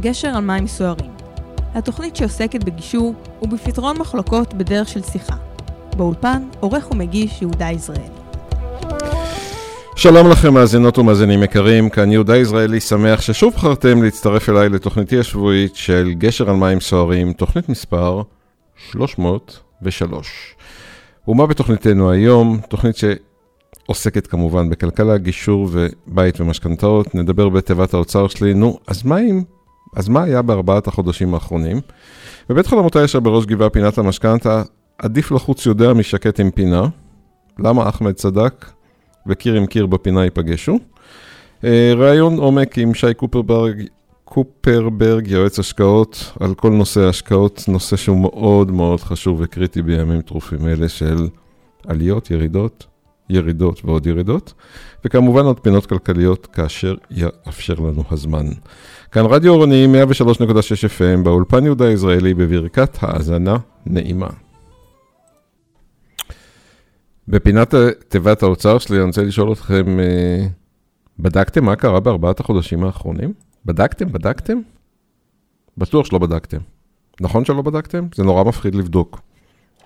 גשר על מים סוערים. התוכנית שעוסקת בגישור ובפתרון מחלוקות בדרך של שיחה. באולפן, עורך ומגיש יהודה יזרעאלי. שלום לכם מאזינות ומאזינים יקרים, כאן יהודה יזרעאלי שמח ששוב בחרתם להצטרף אליי לתוכניתי השבועית של גשר על מים סוערים, תוכנית מספר 303. ומה בתוכניתנו היום? תוכנית שעוסקת כמובן בכלכלה, גישור ובית ומשכנתאות. נדבר בתיבת האוצר שלי. נו, אז מה אם... אז מה היה בארבעת החודשים האחרונים? בבית חלומותי ישר בראש גבעה פינת המשכנתה, עדיף לחוץ יודע משקט עם פינה. למה אחמד צדק? וקיר עם קיר בפינה ייפגשו. אה, ראיון עומק עם שי קופרברג, קופרברג, יועץ השקעות, על כל נושא ההשקעות, נושא שהוא מאוד מאוד חשוב וקריטי בימים טרופים אלה של עליות, ירידות, ירידות ועוד ירידות, וכמובן עוד פינות כלכליות כאשר יאפשר לנו הזמן. כאן רדיו אורני 103.6 FM באולפן יהודה הישראלי בברכת האזנה נעימה. בפינת תיבת האוצר שלי אני רוצה לשאול אתכם, אה, בדקתם מה קרה בארבעת החודשים האחרונים? בדקתם? בדקתם? בטוח שלא בדקתם. נכון שלא בדקתם? זה נורא מפחיד לבדוק.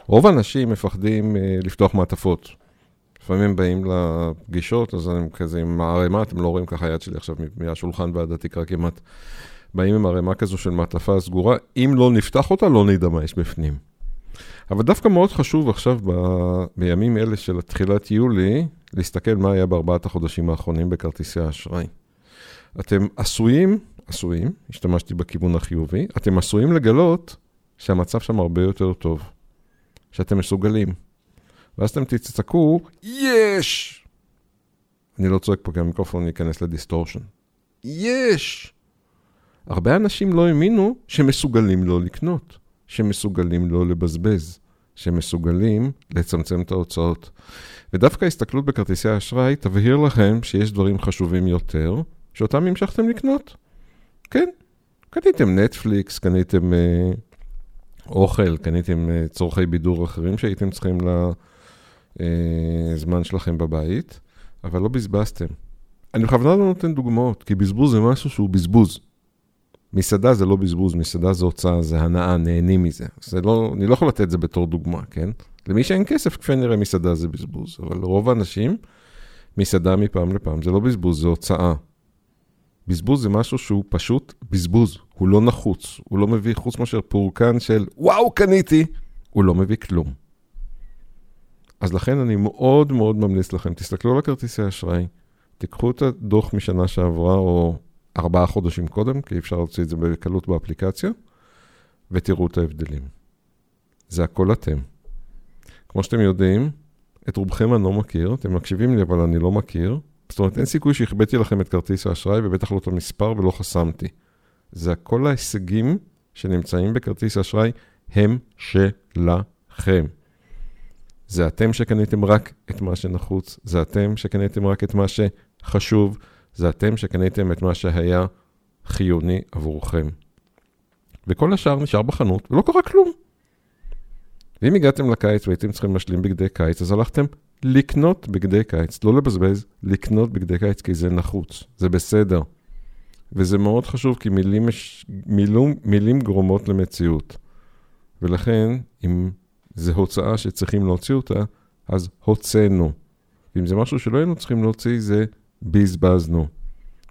רוב האנשים מפחדים אה, לפתוח מעטפות. לפעמים באים לפגישות, אז הם כזה עם ערימה, אתם לא רואים ככה יד שלי עכשיו מהשולחן ועד התקרה כמעט. באים עם ערימה כזו של מעטפה סגורה, אם לא נפתח אותה, לא נדע מה יש בפנים. אבל דווקא מאוד חשוב עכשיו, ב... בימים אלה של תחילת יולי, להסתכל מה היה בארבעת החודשים האחרונים בכרטיסי האשראי. אתם עשויים, עשויים, השתמשתי בכיוון החיובי, אתם עשויים לגלות שהמצב שם הרבה יותר טוב, שאתם מסוגלים. ואז אתם תצעקו, יש! אני לא צועק פה כי המיקרופון ייכנס לדיסטורשן. יש! הרבה אנשים לא האמינו שמסוגלים לא לקנות, שמסוגלים לא לבזבז, שמסוגלים לצמצם את ההוצאות. ודווקא ההסתכלות בכרטיסי האשראי תבהיר לכם שיש דברים חשובים יותר, שאותם המשכתם לקנות. כן, קניתם נטפליקס, קניתם אה, אוכל, קניתם אה, צורכי בידור אחרים שהייתם צריכים לזמן אה, שלכם בבית, אבל לא בזבזתם. אני בכוונה לא נותן דוגמאות, כי בזבוז זה משהו שהוא בזבוז. מסעדה זה לא בזבוז, מסעדה זה הוצאה, זה הנאה, נהנים מזה. זה לא, אני לא יכול לתת את זה בתור דוגמה, כן? למי שאין כסף, כפי נראה מסעדה זה בזבוז, אבל רוב האנשים, מסעדה מפעם לפעם זה לא בזבוז, זה הוצאה. בזבוז זה משהו שהוא פשוט בזבוז, הוא לא נחוץ, הוא לא מביא חוץ מאשר פורקן של וואו, קניתי, הוא לא מביא כלום. אז לכן אני מאוד מאוד ממליץ לכם, תסתכלו על הכרטיסי אשראי, תיקחו את הדוח משנה שעברה, או ארבעה חודשים קודם, כי אפשר להוציא את זה בקלות באפליקציה, ותראו את ההבדלים. זה הכל אתם. כמו שאתם יודעים, את רובכם אני לא מכיר, אתם מקשיבים לי אבל אני לא מכיר, זאת אומרת, אין סיכוי שהחבאתי לכם את כרטיס האשראי, ובטח לא את המספר ולא חסמתי. זה כל ההישגים שנמצאים בכרטיס האשראי, הם שלכם. זה אתם שקניתם רק את מה שנחוץ, זה אתם שקניתם רק את מה שחשוב, זה אתם שקניתם את מה שהיה חיוני עבורכם. וכל השאר נשאר בחנות, ולא קרה כלום. ואם הגעתם לקיץ והייתם צריכים להשלים בגדי קיץ, אז הלכתם לקנות בגדי קיץ, לא לבזבז, לקנות בגדי קיץ כי זה נחוץ, זה בסדר. וזה מאוד חשוב כי מילים, מילים, מילים גרומות למציאות. ולכן, אם זה הוצאה שצריכים להוציא אותה, אז הוצאנו. ואם זה משהו שלא היינו צריכים להוציא, זה בזבזנו.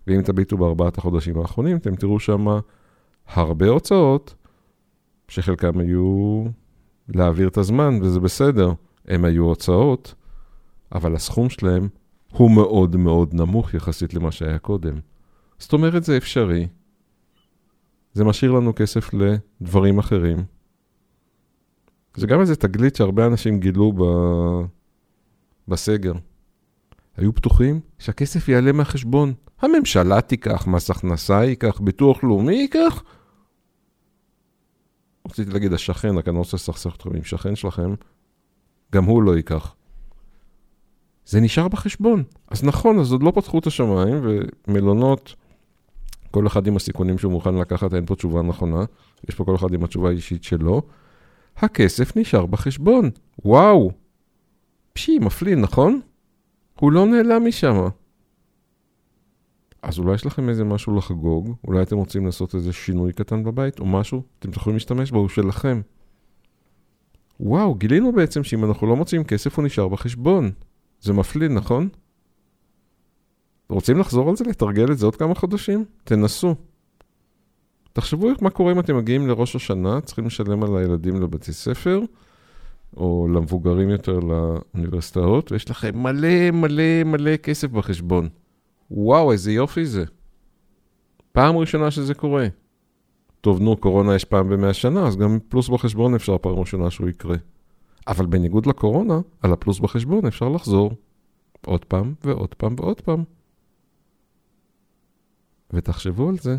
ואם תביטו בארבעת החודשים האחרונים, אתם תראו שם הרבה הוצאות, שחלקם היו להעביר את הזמן, וזה בסדר. הם היו הוצאות, אבל הסכום שלהם הוא מאוד מאוד נמוך יחסית למה שהיה קודם. זאת אומרת, זה אפשרי. זה משאיר לנו כסף לדברים אחרים. זה גם איזה תגלית שהרבה אנשים גילו ב... בסגר. היו פתוחים שהכסף יעלה מהחשבון. הממשלה תיקח, מס הכנסה ייקח, ביטוח לאומי ייקח. רציתי להגיד השכן, רק אני לא רוצה לסכסך אתכם עם שכן שלכם, גם הוא לא ייקח. זה נשאר בחשבון. אז נכון, אז עוד לא פתחו את השמיים, ומלונות, כל אחד עם הסיכונים שהוא מוכן לקחת, אין פה תשובה נכונה, יש פה כל אחד עם התשובה האישית שלו. הכסף נשאר בחשבון. וואו. פשי, מפליא, נכון? הוא לא נעלם משם. אז אולי יש לכם איזה משהו לחגוג, אולי אתם רוצים לעשות איזה שינוי קטן בבית, או משהו, אתם יכולים להשתמש בו, הוא שלכם. וואו, גילינו בעצם שאם אנחנו לא מוצאים כסף, הוא נשאר בחשבון. זה מפליא, נכון? רוצים לחזור על זה, לתרגל את זה עוד כמה חודשים? תנסו. תחשבו מה קורה אם אתם מגיעים לראש השנה, צריכים לשלם על הילדים לבתי ספר, או למבוגרים יותר לאוניברסיטאות, ויש לכם מלא מלא מלא כסף בחשבון. וואו, איזה יופי זה. פעם ראשונה שזה קורה. טוב, נו, קורונה יש פעם במאה שנה, אז גם פלוס בחשבון אפשר פעם ראשונה שהוא יקרה. אבל בניגוד לקורונה, על הפלוס בחשבון אפשר לחזור עוד פעם ועוד פעם ועוד פעם. ותחשבו על זה.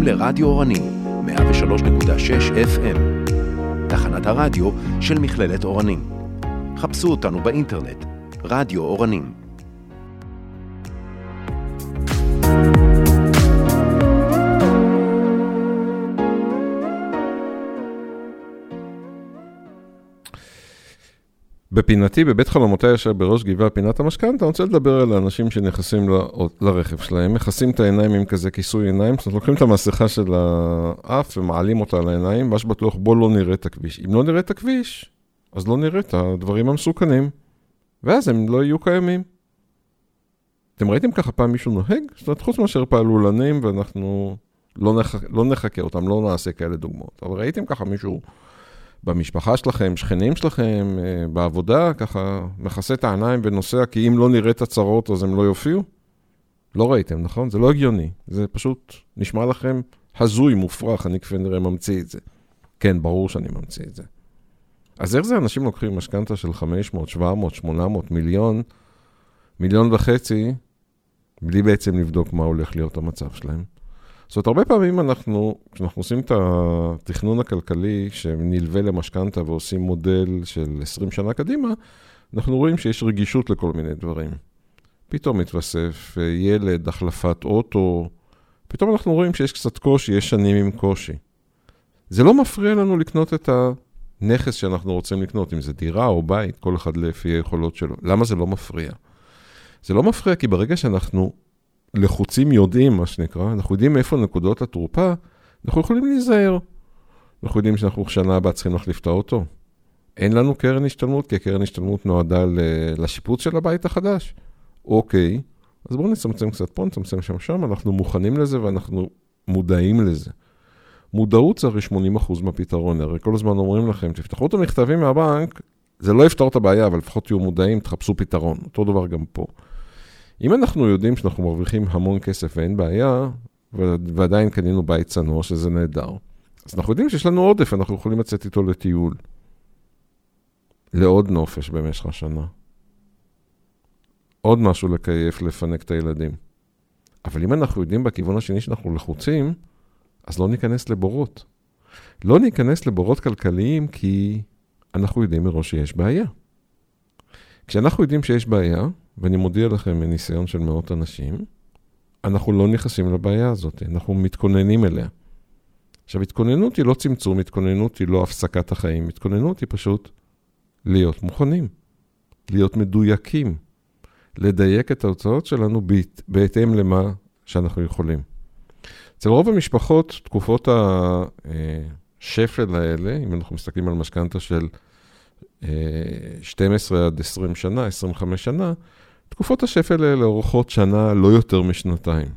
מאזינים לרדיו אורנים, 103.6 FM, תחנת הרדיו של מכללת אורנים. חפשו אותנו באינטרנט, רדיו אורנים. בפינתי, בבית חלומותיי אשר בראש גבעה פינת המשכנתה, אני רוצה לדבר על האנשים שנכנסים ל... לרכב שלהם, מכסים את העיניים עם כזה כיסוי עיניים, זאת אומרת, לוקחים את המסכה של האף ומעלים אותה על העיניים, ואז בטוח בוא לא נראה את הכביש. אם לא נראה את הכביש, אז לא נראה את הדברים המסוכנים, ואז הם לא יהיו קיימים. אתם ראיתם ככה פעם מישהו נוהג? זאת אומרת, חוץ מאשר פעלולנים, ואנחנו לא, נח... לא נחכה אותם, לא נעשה כאלה דוגמאות. אבל ראיתם ככה מישהו במשפחה שלכם, שכנים שלכם, אה, בעבודה, ככה מכסה את העיניים ונוסע, כי אם לא נראה את הצרות אז הם לא יופיעו? לא ראיתם, נכון? זה לא הגיוני. זה פשוט נשמע לכם הזוי, מופרך, אני כנראה ממציא את זה. כן, ברור שאני ממציא את זה. אז איך זה אנשים לוקחים משכנתה של 500, 700, 800, מיליון, מיליון וחצי, בלי בעצם לבדוק מה הולך להיות המצב שלהם? זאת אומרת, הרבה פעמים אנחנו, כשאנחנו עושים את התכנון הכלכלי שנלווה למשכנתה ועושים מודל של 20 שנה קדימה, אנחנו רואים שיש רגישות לכל מיני דברים. פתאום מתווסף אה, ילד, החלפת אוטו, פתאום אנחנו רואים שיש קצת קושי, יש שנים עם קושי. זה לא מפריע לנו לקנות את הנכס שאנחנו רוצים לקנות, אם זה דירה או בית, כל אחד לפי היכולות שלו. למה זה לא מפריע? זה לא מפריע כי ברגע שאנחנו לחוצים יודעים, מה שנקרא, אנחנו יודעים איפה נקודות התורפה, אנחנו יכולים להיזהר. אנחנו יודעים שאנחנו שנה הבאה צריכים להחליף את האוטו. אין לנו קרן השתלמות, כי הקרן השתלמות נועדה לשיפוץ של הבית החדש. אוקיי, אז בואו נצמצם קצת פה, נצמצם שם שם, אנחנו מוכנים לזה ואנחנו מודעים לזה. מודעות זה הרי 80% מהפתרון, הרי כל הזמן אומרים לכם, תפתחו את המכתבים מהבנק, זה לא יפתור את הבעיה, אבל לפחות תהיו מודעים, תחפשו פתרון. אותו דבר גם פה. אם אנחנו יודעים שאנחנו מרוויחים המון כסף ואין בעיה, ועדיין קנינו בית צנוע, שזה נהדר, אז אנחנו יודעים שיש לנו עודף, אנחנו יכולים לצאת איתו לטיול. לעוד נופש במשך השנה. עוד משהו לקייף, לפנק את הילדים. אבל אם אנחנו יודעים בכיוון השני שאנחנו לחוצים, אז לא ניכנס לבורות. לא ניכנס לבורות כלכליים כי אנחנו יודעים מראש שיש בעיה. כשאנחנו יודעים שיש בעיה, ואני מודיע לכם מניסיון של מאות אנשים, אנחנו לא נכנסים לבעיה הזאת, אנחנו מתכוננים אליה. עכשיו, התכוננות היא לא צמצום, התכוננות היא לא הפסקת החיים, התכוננות היא פשוט להיות מוכנים, להיות מדויקים, לדייק את ההוצאות שלנו בהתאם למה שאנחנו יכולים. אצל רוב המשפחות, תקופות השפל האלה, אם אנחנו מסתכלים על משכנתה של 12 עד 20 שנה, 25 שנה, תקופות השפל האלה אורכות שנה, לא יותר משנתיים.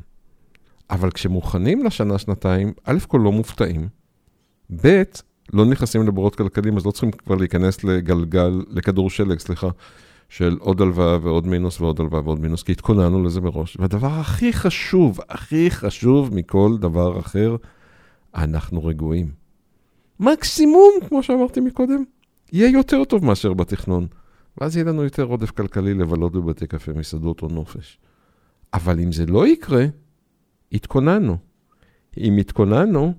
אבל כשמוכנים לשנה-שנתיים, א' כל לא מופתעים, ב' לא נכנסים לבורות כלכליים, אז לא צריכים כבר להיכנס לגלגל, לכדור שלג, סליחה, של עוד הלוואה ועוד מינוס ועוד הלוואה ועוד מינוס, כי התכוננו לזה מראש. והדבר הכי חשוב, הכי חשוב מכל דבר אחר, אנחנו רגועים. מקסימום, כמו שאמרתי מקודם, יהיה יותר טוב מאשר בתכנון. ואז יהיה לנו יותר עודף כלכלי לבלות בבתי קפה, מסעדות או נופש. אבל אם זה לא יקרה, התכוננו. אם התכוננו,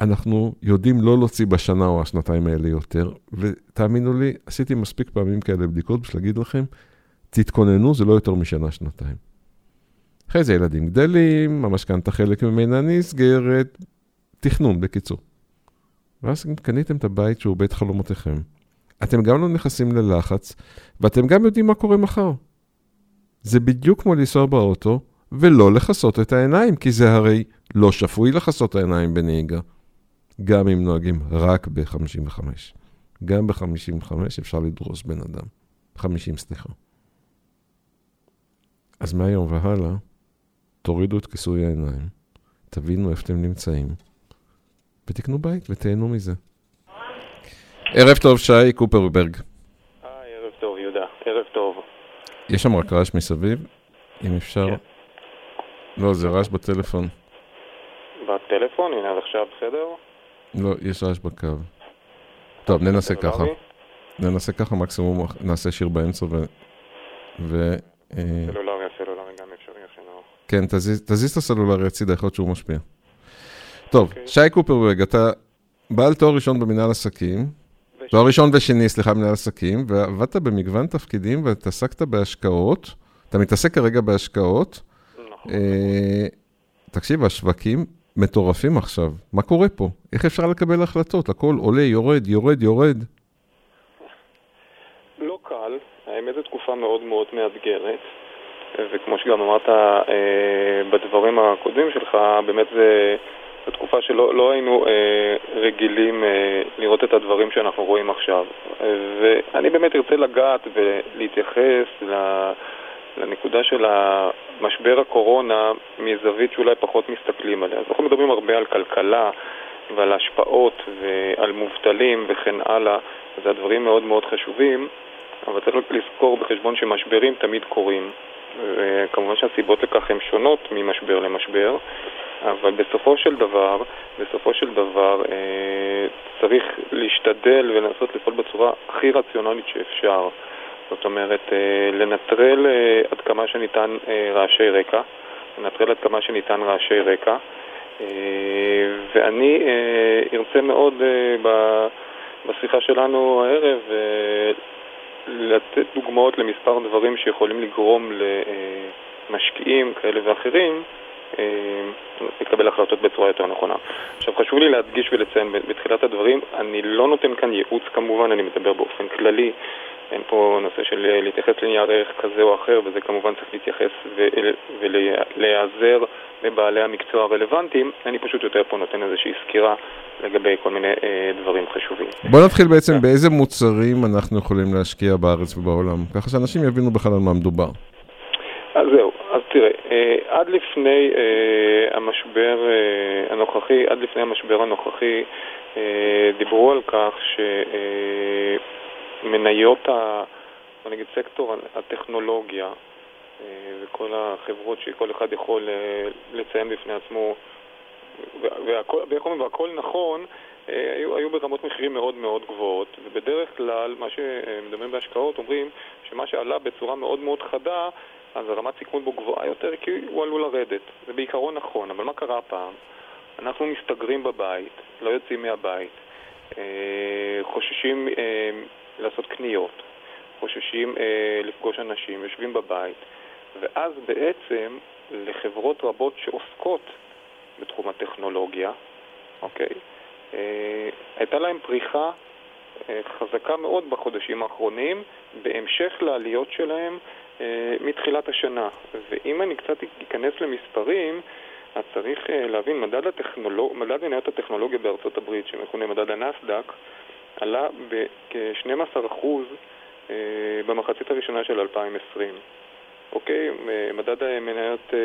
אנחנו יודעים לא להוציא בשנה או השנתיים האלה יותר, ותאמינו לי, עשיתי מספיק פעמים כאלה בדיקות בשביל להגיד לכם, תתכוננו, זה לא יותר משנה-שנתיים. אחרי זה ילדים גדלים, המשכנתה חלק ממנה נסגרת, תכנון בקיצור. ואז קניתם את הבית שהוא בית חלומותיכם. אתם גם לא נכנסים ללחץ, ואתם גם יודעים מה קורה מחר. זה בדיוק כמו לנסוע באוטו ולא לכסות את העיניים, כי זה הרי לא שפוי לכסות העיניים בנהיגה. גם אם נוהגים רק ב-55. גם ב-55 אפשר לדרוס בן אדם. 50, סליחה. אז מהיום והלאה, תורידו את כיסוי העיניים, תבינו איפה אתם נמצאים, ותקנו בית ותהנו מזה. ערב טוב, שי קופרברג. היי, ערב טוב, יהודה. ערב טוב. יש שם רק רעש מסביב, אם אפשר. כן. לא, זה רעש בטלפון. בטלפון? הנה, עד עכשיו בסדר? לא, יש רעש בקו. טוב, ננסה? ככה. ננסה ככה, מקסימום נעשה שיר באמצע ו... ו... אה, סלולרי, הסלולרי גם אפשרי. כן, תזיז את הסלולרי הצידה, יכול להיות שהוא משפיע. טוב, אוקיי. שי קופרברג, אתה בעל תואר ראשון במנהל עסקים, תואר ראשון ושני, סליחה, במנהל עסקים, ועבדת במגוון תפקידים והתעסקת בהשקעות. אתה מתעסק כרגע בהשקעות. נכון. אה, תקשיב, השווקים מטורפים עכשיו. מה קורה פה? איך אפשר לקבל החלטות? הכל עולה, יורד, יורד, יורד. לא קל, האמת זו תקופה מאוד מאוד מאתגרת, וכמו שגם אמרת אה, בדברים הקודמים שלך, באמת זה... זו תקופה שלא לא היינו אה, רגילים אה, לראות את הדברים שאנחנו רואים עכשיו. אה, ואני באמת ארצה לגעת ולהתייחס ל, לנקודה של משבר הקורונה מזווית שאולי פחות מסתכלים עליה. אז אנחנו מדברים הרבה על כלכלה ועל השפעות ועל מובטלים וכן הלאה, זה הדברים מאוד מאוד חשובים, אבל צריך לזכור בחשבון שמשברים תמיד קורים. וכמובן שהסיבות לכך הן שונות ממשבר למשבר, אבל בסופו של דבר, בסופו של דבר אה, צריך להשתדל ולנסות לפעול בצורה הכי רציונלית שאפשר. זאת אומרת, אה, לנטרל אה, עד כמה שניתן רעשי רקע, לנטרל עד כמה שניתן רעשי רקע, ואני ארצה מאוד בשיחה שלנו הערב לתת דוגמאות למספר דברים שיכולים לגרום למשקיעים כאלה ואחרים אה, לקבל החלטות בצורה יותר נכונה. עכשיו חשוב לי להדגיש ולציין בתחילת הדברים, אני לא נותן כאן ייעוץ כמובן, אני מדבר באופן כללי, אין פה נושא של אה, להתייחס לנייר ערך כזה או אחר, וזה כמובן צריך להתייחס ול- ולהיעזר בבעלי המקצוע הרלוונטיים, אני פשוט יותר פה נותן איזושהי סקירה לגבי כל מיני אה, דברים חשובים. בוא נתחיל בעצם באיזה מוצרים אנחנו יכולים להשקיע בארץ ובעולם, ככה שאנשים יבינו בכלל על מה מדובר. אז זהו, אז תראה, אה, עד לפני אה, המשבר אה, הנוכחי, עד לפני המשבר הנוכחי, אה, דיברו על כך שמניות, ה, בוא נגיד סקטור הטכנולוגיה אה, וכל החברות שכל אחד יכול אה, לציין בפני עצמו, וה- והכל, והכל נכון, אה, היו, היו ברמות מחירים מאוד מאוד גבוהות, ובדרך כלל מה שמדברים בהשקעות אומרים שמה שעלה בצורה מאוד מאוד חדה אז הרמת סיכון בו גבוהה יותר כי הוא עלול לרדת. זה בעיקרון נכון, אבל מה קרה הפעם? אנחנו מסתגרים בבית, לא יוצאים מהבית, חוששים לעשות קניות, חוששים אה, לפגוש אנשים, יושבים בבית, ואז בעצם לחברות רבות שעוסקות בתחום הטכנולוגיה, אוקיי, אה, הייתה להם פריחה אה, חזקה מאוד בחודשים האחרונים, בהמשך לעליות שלהם אה, מתחילת השנה. ואם אני קצת אכנס למספרים, אז צריך אה, להבין, מדד, הטכנולוג... מדד מניות הטכנולוגיה בארצות הברית, שמכונה מדד הנסדק, עלה בכ-12% אה, במחצית הראשונה של 2020. אוקיי, אה, מדד מניות אה,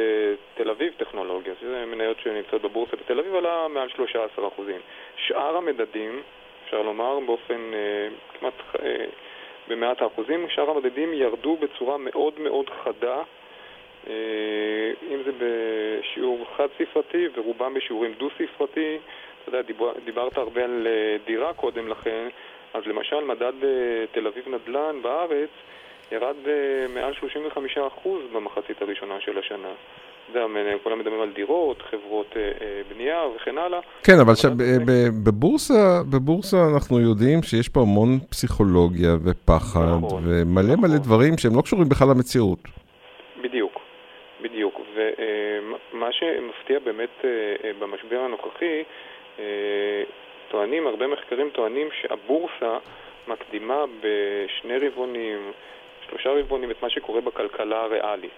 תל אביב טכנולוגיה, שזה מניות שנמצאות בבורסה בתל אביב, עלה מעל 13%. שאר המדדים, אפשר לומר באופן כמעט במאת האחוזים, שאר המדדים ירדו בצורה מאוד מאוד חדה, אם זה בשיעור חד-ספרתי ורובם בשיעורים דו-ספרתי. אתה יודע, דיבר, דיברת הרבה על אה, דירה קודם לכן, אז למשל מדד אה, תל אביב נדל"ן בארץ ירד אה, מעל 35% במחצית הראשונה של השנה. כולם מדברים על דירות, חברות בנייה וכן הלאה. כן, אבל בבורסה, בבורסה אנחנו יודעים שיש פה המון פסיכולוגיה ופחד, נכון, ומלא מלא נכון. דברים שהם לא קשורים בכלל למציאות. בדיוק, בדיוק. ומה שמפתיע באמת במשבר הנוכחי, טוענים, הרבה מחקרים טוענים שהבורסה מקדימה בשני רבעונים, שלושה רבעונים את מה שקורה בכלכלה הריאלית.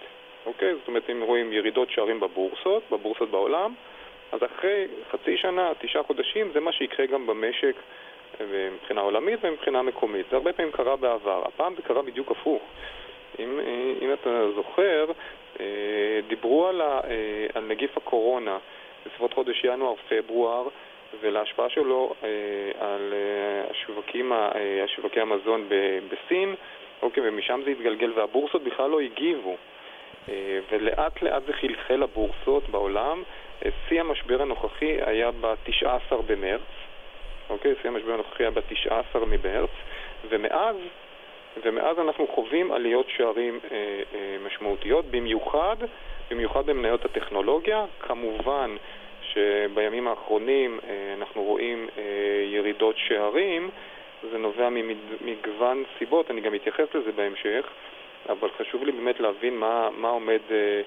אוקיי? זאת אומרת, אם רואים ירידות שערים בבורסות, בבורסות בעולם, אז אחרי חצי שנה, תשעה חודשים, זה מה שיקרה גם במשק אה, מבחינה עולמית ומבחינה מקומית. זה הרבה פעמים קרה בעבר. הפעם זה קרה בדיוק הפוך. אם, אה, אם אתה זוכר, אה, דיברו על, על נגיף הקורונה בסביבות חודש ינואר-פברואר ולהשפעה שלו על השווקים, השווקי המזון בסין, אוקיי, ומשם זה התגלגל והבורסות בכלל לא הגיבו. ולאט לאט זה חלחל לבורסות בעולם. שיא המשבר הנוכחי היה ב-19 במרץ, אוקיי? שיא המשבר הנוכחי היה ב-19 ממרץ, ומאז, ומאז אנחנו חווים עליות שערים אה, אה, משמעותיות, במיוחד, במיוחד במניות הטכנולוגיה. כמובן שבימים האחרונים אה, אנחנו רואים אה, ירידות שערים, זה נובע ממגוון סיבות, אני גם אתייחס לזה בהמשך, אבל חשוב לי באמת להבין מה, מה עומד... אה,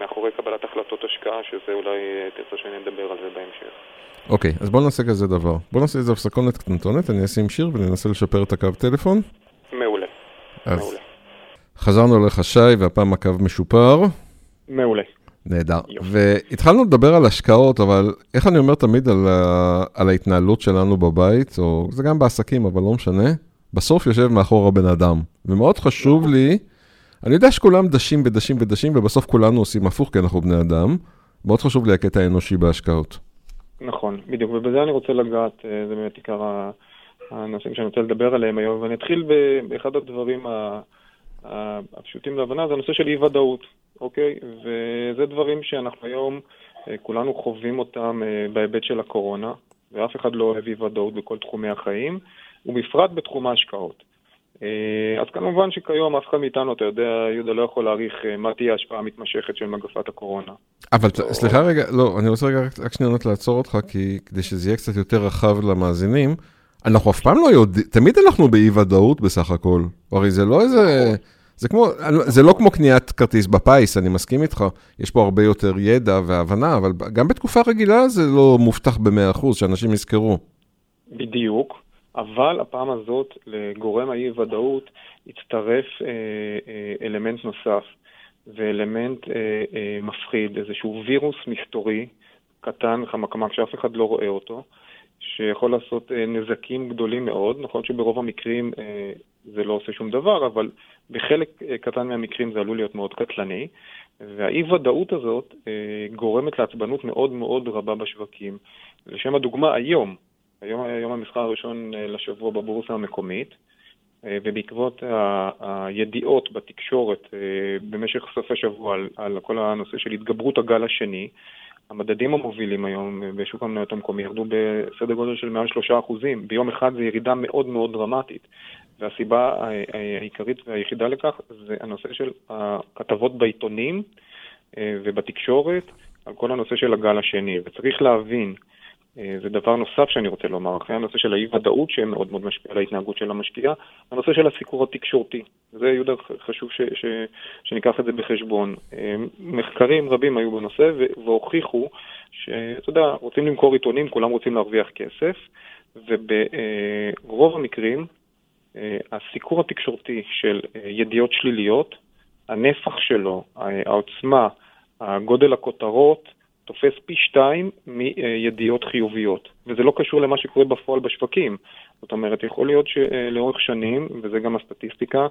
מאחורי קבלת החלטות השקעה, שזה אולי תרצה שאני אדבר על זה בהמשך. אוקיי, okay, אז בוא נעשה כזה דבר. בוא נעשה איזה הפסקונת קטנטונת, אני אשים שיר וננסה לשפר את הקו טלפון. מעולה. אז מעולה. חזרנו אליך שי, והפעם הקו משופר. מעולה. נהדר. והתחלנו לדבר על השקעות, אבל איך אני אומר תמיד על, ה... על ההתנהלות שלנו בבית, או זה גם בעסקים, אבל לא משנה, בסוף יושב מאחור הבן אדם. ומאוד חשוב לי... אני יודע שכולם דשים ודשים ודשים, ובסוף כולנו עושים הפוך, כי אנחנו בני אדם. מאוד חשוב לי הקטע האנושי בהשקעות. נכון, בדיוק, ובזה אני רוצה לגעת, אה, זה באמת עיקר הנושאים שאני רוצה לדבר עליהם היום, ואני אתחיל באחד הדברים הפשוטים להבנה, זה הנושא של אי-ודאות, אוקיי? וזה דברים שאנחנו היום אה, כולנו חווים אותם אה, בהיבט של הקורונה, ואף אחד לא אוהב אי-ודאות בכל תחומי החיים, ובפרט בתחום ההשקעות. אה, אז כמובן שכיום אף אחד מאיתנו, אתה יודע, יהודה לא יכול להעריך מה תהיה ההשפעה המתמשכת של מגפת הקורונה. אבל או... סליחה רגע, לא, אני רוצה רגע רק שנייה לעצור אותך, כי כדי שזה יהיה קצת יותר רחב למאזינים, אנחנו אף פעם לא יודעים, תמיד אנחנו באי-ודאות בסך הכל. הרי זה לא איזה... זה כמו, זה לא כמו קניית כרטיס בפיס, אני מסכים איתך, יש פה הרבה יותר ידע והבנה, אבל גם בתקופה רגילה זה לא מובטח ב-100%, שאנשים יזכרו. בדיוק. אבל הפעם הזאת לגורם האי-ודאות הצטרף אה, אה, אלמנט נוסף, ואלמנט אה, אה, מפחיד, איזשהו וירוס מסתורי, קטן, חמקמק, שאף אחד לא רואה אותו, שיכול לעשות אה, נזקים גדולים מאוד. נכון שברוב המקרים אה, זה לא עושה שום דבר, אבל בחלק אה, קטן מהמקרים זה עלול להיות מאוד קטלני. והאי-ודאות הזאת אה, גורמת לעצבנות מאוד מאוד רבה בשווקים. לשם הדוגמה, היום, היום היה יום המסחר הראשון אה, לשבוע בבורסה המקומית, ובעקבות הידיעות בתקשורת במשך סופי שבוע על, על כל הנושא של התגברות הגל השני, המדדים המובילים היום בשוק המניות המקומי ירדו בסדר גודל של מעל שלושה אחוזים. ביום אחד זו ירידה מאוד מאוד דרמטית. והסיבה העיקרית והיחידה לכך זה הנושא של הכתבות בעיתונים ובתקשורת על כל הנושא של הגל השני. וצריך להבין אה, זה דבר נוסף שאני רוצה לומר, אחרי הנושא של האי-ודאות שמאוד מאוד משפיע על ההתנהגות של המשקיע, הנושא של הסיקור התקשורתי. זה, יהודה, חשוב ש, ש, שניקח את זה בחשבון. אה, מחקרים רבים היו בנושא והוכיחו שאתה יודע, רוצים למכור עיתונים, כולם רוצים להרוויח כסף, וברוב המקרים אה, הסיקור התקשורתי של ידיעות שליליות, הנפח שלו, העוצמה, גודל הכותרות, תופס פי שתיים מידיעות חיוביות, וזה לא קשור למה שקורה בפועל בשווקים. זאת אומרת, יכול להיות שלאורך שנים, וזה גם הסטטיסטיקה,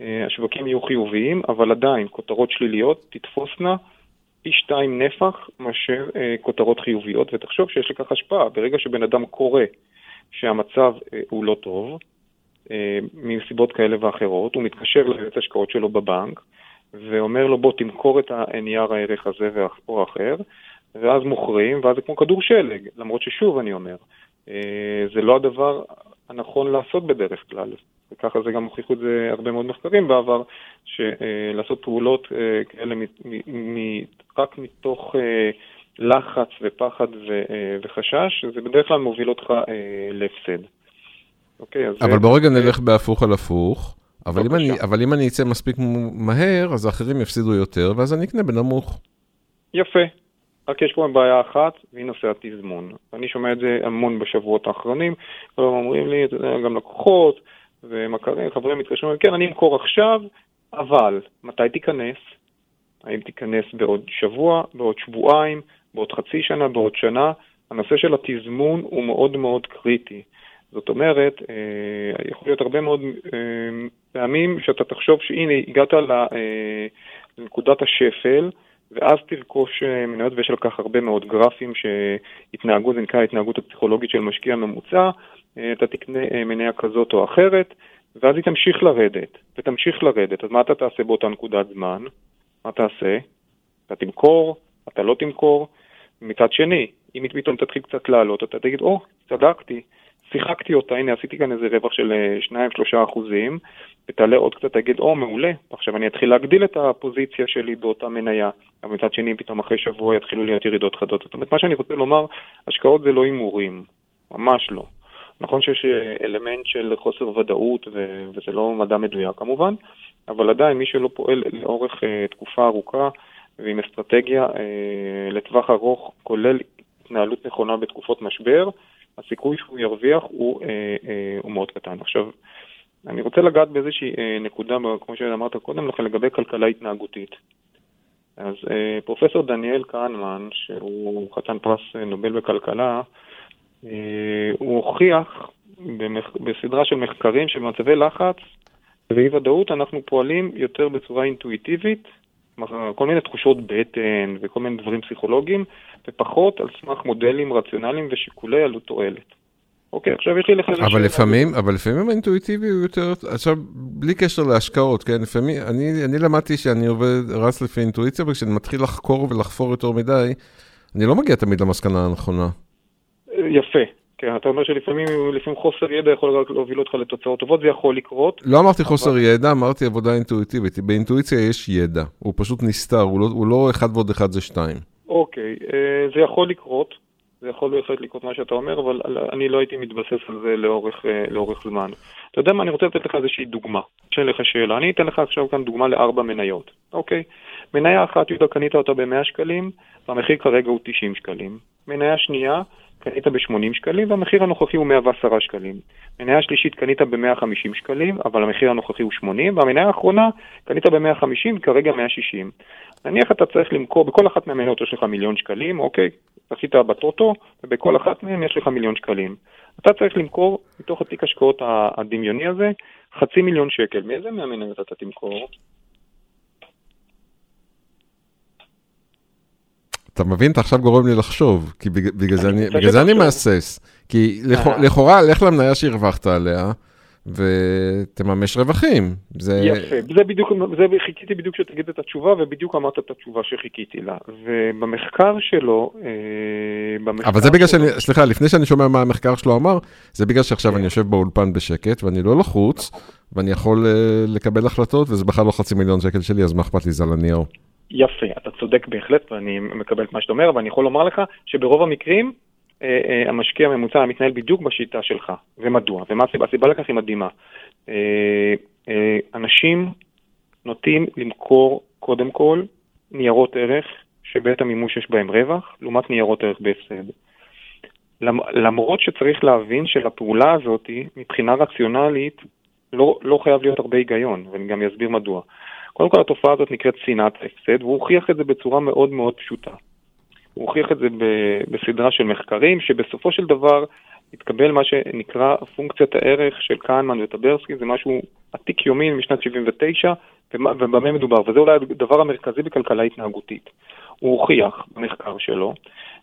השווקים יהיו חיוביים, אבל עדיין כותרות שליליות תתפוסנה פי שתיים נפח מאשר אה, כותרות חיוביות, ותחשוב שיש לכך השפעה. ברגע שבן אדם קורא שהמצב אה, הוא לא טוב, אה, מסיבות כאלה ואחרות, הוא מתקשר ליועץ השקעות שלו בבנק, ואומר לו בוא תמכור את הנייר הערך הזה או אחר, ואז מוכרים, ואז זה כמו כדור שלג, למרות ששוב אני אומר, אה, זה לא הדבר הנכון לעשות בדרך כלל. וככה זה גם הוכיחו את זה הרבה מאוד מחקרים בעבר, שלעשות פעולות אה, כאלה רק מתוך אה, לחץ ופחד וחשש, זה בדרך כלל מוביל אותך להפסד. אוקיי, אז... אבל בוא רגע נלך בהפוך על הפוך. אבל אם, אני, אבל אם אני אצא מספיק מהר, אז האחרים יפסידו יותר, ואז אני אקנה בנמוך. יפה, רק יש פה בעיה אחת, והיא נושא התזמון. אני שומע את זה המון בשבועות האחרונים, כולם אומרים לי, גם לקוחות ומכרים, חברים מתקשרים, כן, אני אמכור עכשיו, אבל מתי תיכנס? האם תיכנס בעוד שבוע, בעוד שבועיים, בעוד חצי שנה, בעוד שנה? הנושא של התזמון הוא מאוד מאוד קריטי. זאת אומרת, אה, יכול להיות הרבה מאוד אה, פעמים שאתה תחשוב שהנה, הגעת אה, לנקודת השפל, ואז תרכוש מניות, ויש על כך הרבה מאוד גרפים שהתנהגו, זה נקרא ההתנהגות הפסיכולוגית של משקיע ממוצע, אתה תקנה מניה כזאת או אחרת, ואז היא תמשיך לרדת, ותמשיך לרדת. אז מה אתה תעשה באותה נקודת זמן? מה תעשה? אתה תמכור, אתה לא תמכור. מצד שני, אם היא פתאום תתחיל קצת לעלות, אתה תגיד, או, oh, צדקתי, שיחקתי אותה, הנה עשיתי כאן איזה רווח של 2-3 אה, אחוזים, ותעלה עוד קצת, תגיד, או, מעולה, עכשיו אני אתחיל להגדיל את הפוזיציה שלי באותה מניה, אבל מצד שני, פתאום אחרי שבוע יתחילו להיות ירידות חדות. זאת אומרת, מה שאני רוצה לומר, השקעות זה לא הימורים, ממש לא. נכון שיש אה, אלמנט של חוסר ודאות, ו- וזה לא מדע מדויק כמובן, אבל עדיין מי שלא פועל לאורך uh, תקופה ארוכה ועם אסטרטגיה uh, לטווח ארוך, כולל התנהלות נכונה בתקופות משבר, הסיכוי שהוא ירוויח הוא, uh, uh, הוא מאוד קטן. עכשיו, אני רוצה לגעת באיזושהי uh, נקודה, כמו שאמרת קודם לכן, לגבי כלכלה התנהגותית. אז uh, פרופסור דניאל כהנמן, שהוא חתן פרס נובל בכלכלה, uh, הוא הוכיח במח... בסדרה של מחקרים שבמצבי לחץ ואי ודאות אנחנו פועלים יותר בצורה אינטואיטיבית, כל מיני תחושות בטן וכל מיני דברים פסיכולוגיים, ופחות על סמך מודלים רציונליים ושיקולי עלות תועלת. אוקיי, עכשיו יש לי לך... אבל לפעמים, אבל לפעמים האינטואיטיבי הוא יותר, עכשיו, בלי קשר להשקעות, כן? לפעמים, אני, אני למדתי שאני עובד, רץ לפי אינטואיציה, וכשאני מתחיל לחקור ולחפור יותר מדי, אני לא מגיע תמיד למסקנה הנכונה. יפה, כן, אתה אומר שלפעמים לפעמים חוסר ידע יכול רק להוביל אותך לתוצאות טובות, זה יכול לקרות. לא אמרתי חוסר ידע, אמרתי עבודה אינטואיטיבית. באינטואיציה יש ידע, הוא פשוט נסתר, הוא לא, הוא לא אחד ועוד אחד זה שתיים. אוקיי, אה, זה יכול לקרות, זה יכול בהחלט לקרות מה שאתה אומר, אבל אני לא הייתי מתבסס על זה לאורך, אה, לאורך זמן. אתה יודע מה, אני רוצה לתת לך איזושהי דוגמה. שאין לך שאלה. אני אתן לך עכשיו כאן דוגמה לארבע מניות, אוקיי? מניה אחת, יהודה, קנית אותה ב-100 שקלים, והמחיר כרגע הוא 90 שקלים. מניה שנייה, קנית ב-80 שקלים והמחיר הנוכחי הוא 110 שקלים. מניה שלישית קנית ב-150 שקלים, אבל המחיר הנוכחי הוא 80, והמניה האחרונה קנית ב-150, כרגע 160. נניח אתה צריך למכור, בכל אחת מהמניות יש לך מיליון שקלים, אוקיי? עשית בטוטו, ובכל אחת מהן יש לך מיליון שקלים. אתה צריך למכור מתוך התיק השקעות הדמיוני הזה חצי מיליון שקל. מאיזה מהמניות אתה תמכור? אתה מבין? אתה עכשיו גורם לי לחשוב, כי בגלל זה אני, בגלל זה אני מהסס. כי אה. לכאורה, לך למניה שהרווחת עליה, ותממש רווחים. זה... יפה, זה בדיוק, זה חיכיתי בדיוק שתגיד את התשובה, ובדיוק אמרת את התשובה שחיכיתי לה. ובמחקר שלו, אה, במחקר אבל זה בגלל שאני, סליחה, לפני שאני שומע מה המחקר שלו אמר, זה בגלל שעכשיו אני יושב באולפן בשקט, ואני לא לחוץ, ואני יכול אה, לקבל החלטות, וזה בכלל לא חצי מיליון שקל שלי, אז מה אכפת לי, זה על הנייר. יפה, אתה צודק בהחלט, ואני מקבל את מה שאתה אומר, ואני יכול לומר לך שברוב המקרים אה, אה, המשקיע הממוצע מתנהל בדיוק בשיטה שלך. ומדוע? ומה הסיבה? הסיבה לכך היא מדהימה. אה, אנשים נוטים למכור קודם כל ניירות ערך שבעת המימוש יש בהם רווח, לעומת ניירות ערך בהפסד. למרות שצריך להבין שלפעולה הזאת, מבחינה רציונלית, לא, לא חייב להיות הרבה היגיון, ואני גם אסביר מדוע. קודם כל התופעה הזאת נקראת שנאת הפסד, והוא הוכיח את זה בצורה מאוד מאוד פשוטה. הוא הוכיח את זה בסדרה של מחקרים, שבסופו של דבר התקבל מה שנקרא פונקציית הערך של כהנמן וטברסקי, זה משהו עתיק יומין משנת 79, ובמה מדובר? וזה אולי הדבר המרכזי בכלכלה התנהגותית. הוא הוכיח במחקר שלו,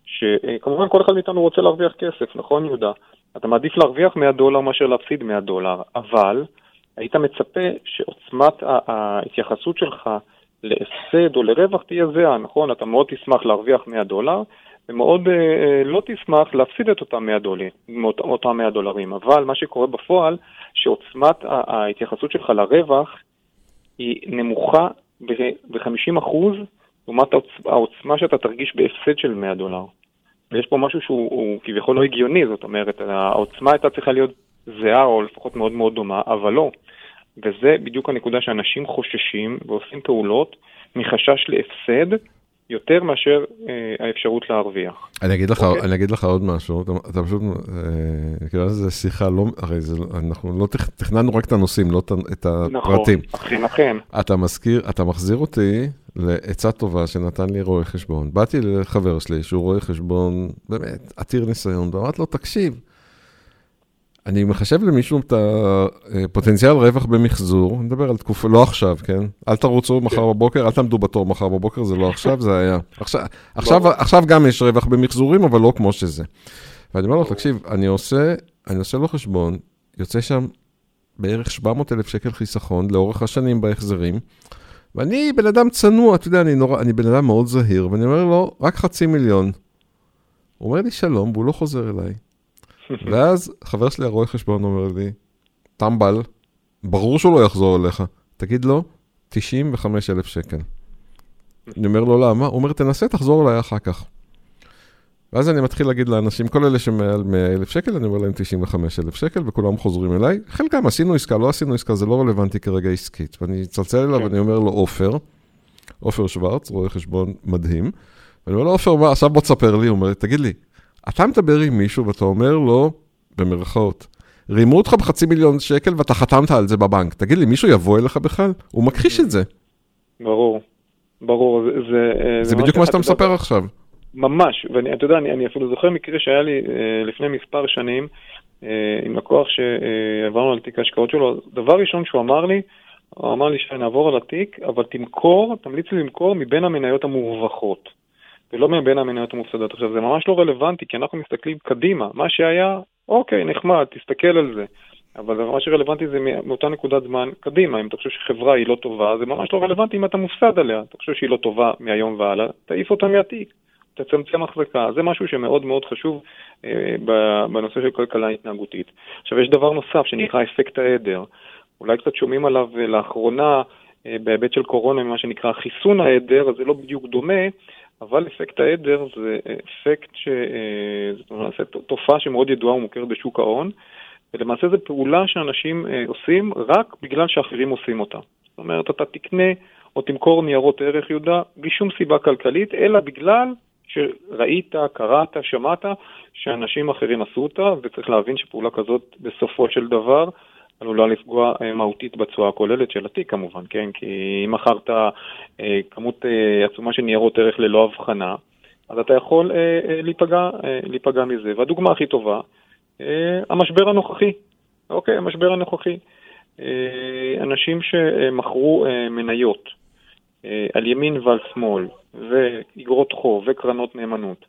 שכמובן כל אחד מאיתנו רוצה להרוויח כסף, נכון יהודה? אתה מעדיף להרוויח 100 דולר מאשר להפסיד 100 דולר, אבל היית מצפה שעוצמת ההתייחסות שלך להפסד או לרווח תהיה זהה, נכון? אתה מאוד תשמח להרוויח 100 דולר, ומאוד אה, לא תשמח להפסיד את אותם 100 דולרים, אותם 100 דולרים. אבל מה שקורה בפועל, שעוצמת ההתייחסות שלך לרווח היא נמוכה ב-50% לעומת העוצמה שאתה תרגיש בהפסד של 100 דולר. ויש פה משהו שהוא כביכול לא הגיוני, זאת אומרת, העוצמה הייתה צריכה להיות זהה או לפחות מאוד מאוד דומה, אבל לא. וזה בדיוק הנקודה שאנשים חוששים ועושים פעולות מחשש להפסד יותר מאשר אה, האפשרות להרוויח. אני אגיד לך, אוקיי? אני אגיד לך עוד משהו, אתה, אתה פשוט, אה, כאילו זה שיחה לא, הרי זה, אנחנו לא תכ, תכננו רק את הנושאים, לא את הפרטים. נכון, אכן, אכן. אתה מזכיר, אתה מחזיר אותי לעצה טובה שנתן לי רואה חשבון. באתי לחבר שלי, שהוא רואה חשבון באמת עתיר ניסיון, ואמרתי לו, תקשיב, אני מחשב למישהו את הפוטנציאל רווח במחזור, אני מדבר על תקופה, לא עכשיו, כן? אל תרוצו מחר כן. בבוקר, אל תעמדו בתור מחר בבוקר, זה לא עכשיו, זה היה. עכשיו, עכשיו, עכשיו גם יש רווח במחזורים, אבל לא כמו שזה. ואני אומר לו, תקשיב, אני עושה, אני עושה לו חשבון, יוצא שם בערך 700 אלף שקל חיסכון לאורך השנים בהחזרים, ואני בן אדם צנוע, אתה יודע, אני, נורא, אני בן אדם מאוד זהיר, ואני אומר לו, רק חצי מיליון. הוא אומר לי שלום, והוא לא חוזר אליי. ואז חבר שלי הרואה חשבון אומר לי, טמבל, ברור שהוא לא יחזור אליך, תגיד לו, 95 אלף שקל. אני אומר לו, למה? הוא אומר, תנסה, תחזור אליי אחר כך. ואז אני מתחיל להגיד לאנשים, כל אלה שמעל 100 אלף שקל, אני אומר להם 95 אלף שקל, וכולם חוזרים אליי. חלקם עשינו עסקה, לא עשינו עסקה, זה לא רלוונטי כרגע עסקית. ואני אצלצל אליו ואני אומר לו, עופר, עופר שוורץ, רואה חשבון מדהים. ואני אומר לו, עופר, עכשיו בוא תספר לי, הוא אומר, תגיד לי, אתה מדבר עם מישהו ואתה אומר לו, במרכאות, רימו אותך בחצי מיליון שקל ואתה חתמת על זה בבנק. תגיד לי, מישהו יבוא אליך בכלל? הוא מכחיש את זה. ברור, ברור. זה, זה, זה בדיוק מה שאתה מספר עכשיו. ממש, ואתה יודע, אני, אני אפילו זוכר מקרה שהיה לי אה, לפני מספר שנים אה, עם לקוח שעברנו על תיק ההשקעות שלו. דבר ראשון שהוא אמר לי, הוא אמר לי שנעבור על התיק, אבל תמכור, תמליץ לי למכור מבין המניות המורווחות. ולא מבין המניות המופסדות. עכשיו, זה ממש לא רלוונטי, כי אנחנו מסתכלים קדימה. מה שהיה, אוקיי, נחמד, תסתכל על זה. אבל מה שרלוונטי זה מאותה נקודת זמן קדימה. אם אתה חושב שחברה היא לא טובה, זה ממש לא רלוונטי אם אתה מופסד עליה. אתה חושב שהיא לא טובה מהיום והלאה, תעיף אותה מהתיק, תצמצם החזקה. זה משהו שמאוד מאוד חשוב אה, בנושא של כלכלה התנהגותית. עכשיו, יש דבר נוסף שנקרא אפקט העדר. אולי קצת שומעים עליו אה, לאחרונה אה, בהיבט של קורונה, ממה שנקרא חיסון העדר, אז זה לא בדיוק דומה, אבל אפקט העדר זה אפקט ש... אה, זאת אומרת, תופעה שמאוד ידועה ומוכרת בשוק ההון, ולמעשה זו פעולה שאנשים אה, עושים רק בגלל שאחרים עושים אותה. זאת אומרת, אתה תקנה או תמכור ניירות ערך, יהודה, בלי שום סיבה כלכלית, אלא בגלל שראית, קראת, שמעת שאנשים אחרים עשו אותה, וצריך להבין שפעולה כזאת בסופו של דבר עלולה לפגוע אה, מהותית בתשואה הכוללת של התיק כמובן, כן? כי אם מכרת אה, כמות אה, עצומה של ניירות ערך ללא הבחנה, אז אתה יכול להיפגע, להיפגע מזה. והדוגמה הכי טובה, המשבר הנוכחי, אוקיי, המשבר הנוכחי. אנשים שמכרו מניות על ימין ועל שמאל, ואגרות חוב וקרנות נאמנות,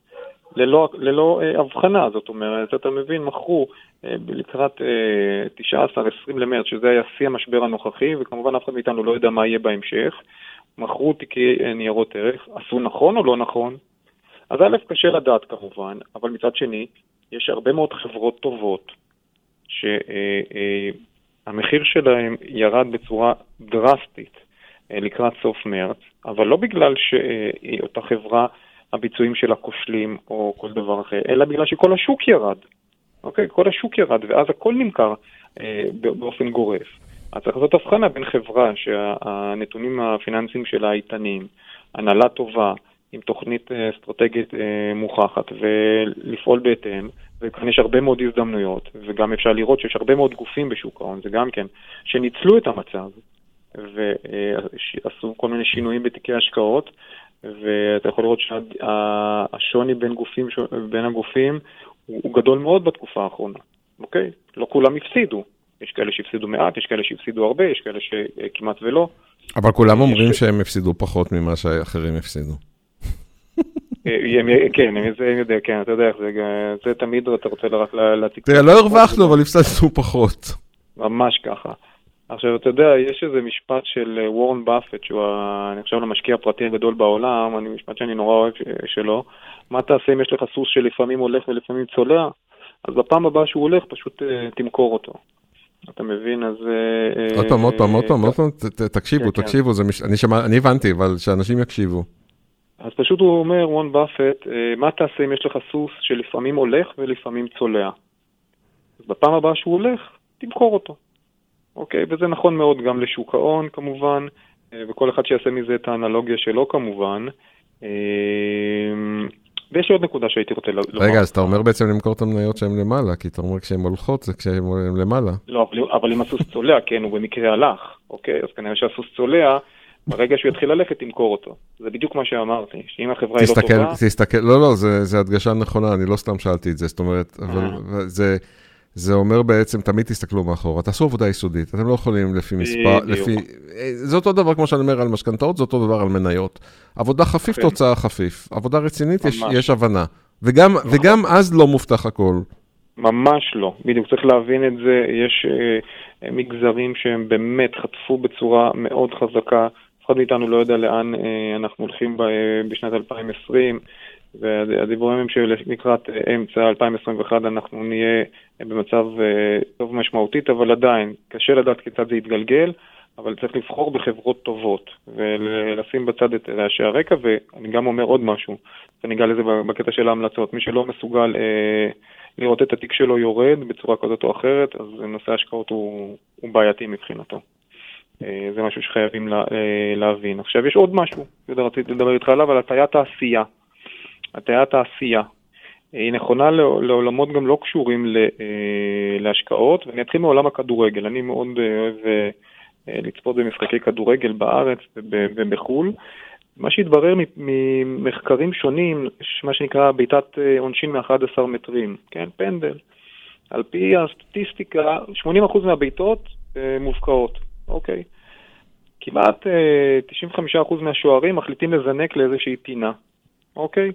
ללא, ללא אה, הבחנה, זאת אומרת, אתה מבין, מכרו אה, לקראת אה, 19-20 למרץ, שזה היה שיא המשבר הנוכחי, וכמובן אף אחד מאיתנו לא יודע מה יהיה בהמשך, מכרו תיקי אה, ניירות ערך, עשו נכון או לא נכון? אז א', קשה לדעת כמובן, אבל מצד שני, יש הרבה מאוד חברות טובות שהמחיר אה, אה, שלהן ירד בצורה דרסטית אה, לקראת סוף מרץ, אבל לא בגלל שאותה חברה הביצועים שלה כושלים או כל דבר אחר, אלא בגלל שכל השוק ירד. אוקיי? כל השוק ירד, ואז הכל נמכר אה, באופן גורף. אז צריך לעשות הבחנה בין חברה שהנתונים הפיננסיים שלה איתנים, הנהלה טובה, עם תוכנית אה, אסטרטגית אה, מוכחת, ולפעול בהתאם, וכאן יש הרבה מאוד הזדמנויות, וגם אפשר לראות שיש הרבה מאוד גופים בשוק ההון, זה גם כן, שניצלו את המצב, ועשו כל מיני שינויים בתיקי השקעות, ואתה יכול לראות שהשוני בין, גופים, בין הגופים הוא, הוא גדול מאוד בתקופה האחרונה, אוקיי? לא כולם הפסידו. יש כאלה שהפסידו מעט, יש כאלה שהפסידו הרבה, יש כאלה שכמעט ולא. אבל כולם אומרים ש... שהם הפסידו פחות ממה שאחרים הפסידו. אה, כן, זה יודע, כן, אתה יודע, זה, זה תמיד אתה רוצה רק להציג. תראה, לא הרווחנו, אבל הפסדנו פחות. ממש ככה. עכשיו, אתה יודע, יש איזה משפט של אה, וורן באפט, שהוא, אני חושב, המשקיע הפרטי הגדול בעולם, אני משפט שאני נורא אוהב שלו. מה תעשה אם יש לך סוס שלפעמים הולך ולפעמים צולע? אז בפעם הבאה שהוא הולך, פשוט uh, תמכור אותו. אתה מבין, אז... עוד פעם, עוד פעם, עוד פעם, עוד פעם, תקשיבו, כן, כן. תקשיבו, אני הבנתי, אבל שאנשים יקשיבו. אז פשוט הוא אומר, וורן באפט, מה תעשה אם יש לך סוס שלפעמים הולך ולפעמים צולע? אז בפעם הבאה שהוא הולך, תמכור אותו. אוקיי? וזה נכון מאוד גם לשוק ההון כמובן, אה, וכל אחד שיעשה מזה את האנלוגיה שלו כמובן. ויש לי עוד נקודה שהייתי רוצה לומר. רגע, אז אתה אומר בעצם למכור את המניות שהן למעלה, כי אתה אומר כשהן הולכות זה כשהן למעלה. לא, אבל אם הסוס צולע, כן, הוא במקרה הלך, אוקיי? אז כנראה שהסוס צולע, ברגע שהוא יתחיל ללכת, תמכור אותו. זה בדיוק מה שאמרתי, שאם החברה היא לא טובה... תסתכל, לא, לא, זה הדגשה נכונה, אני לא סתם שאלתי את זה, זאת אומרת, אבל זה... זה אומר בעצם, תמיד תסתכלו מאחורה, תעשו עבודה יסודית, אתם לא יכולים לפי מספר, לפי... זה אותו דבר כמו שאני אומר על משכנתאות, זה אותו דבר על מניות. עבודה חפיף, כן. תוצאה חפיף. עבודה רצינית, יש, יש הבנה. וגם. וגם אז לא מובטח הכל. ממש לא, בדיוק, צריך להבין את זה, יש אה, מגזרים שהם באמת חטפו בצורה מאוד חזקה, אף אחד מאיתנו לא יודע לאן אה, אנחנו הולכים ב, אה, בשנת 2020. והדיבורים הם שלקראת אמצע 2021 אנחנו נהיה במצב אה, טוב משמעותית, אבל עדיין, קשה לדעת כיצד זה יתגלגל, אבל צריך לבחור בחברות טובות ולשים בצד את רעשי הרקע, ואני גם אומר עוד משהו, אני אגע לזה בקטע של ההמלצות, מי שלא מסוגל אה, לראות את התיק שלו יורד בצורה כזאת או אחרת, אז נושא ההשקעות הוא, הוא בעייתי מבחינתו. אה, זה משהו שחייבים לה, אה, להבין. עכשיו יש עוד משהו, רציתי לדבר איתך עליו, על הטיית העשייה. הטיית העשייה. היא נכונה לעולמות גם לא קשורים אה, להשקעות, ואני אתחיל מעולם הכדורגל. אני מאוד אה, אוהב אה, לצפות במשחקי כדורגל בארץ ובחו"ל. מה שהתברר ממחקרים שונים, מה שנקרא בעיטת עונשין מ-11 מטרים, כן, פנדל. על פי הסטטיסטיקה, 80% מהבעיטות מופקעות, אוקיי? כמעט 95% מהשוערים מחליטים לזנק לאיזושהי פינה, אוקיי?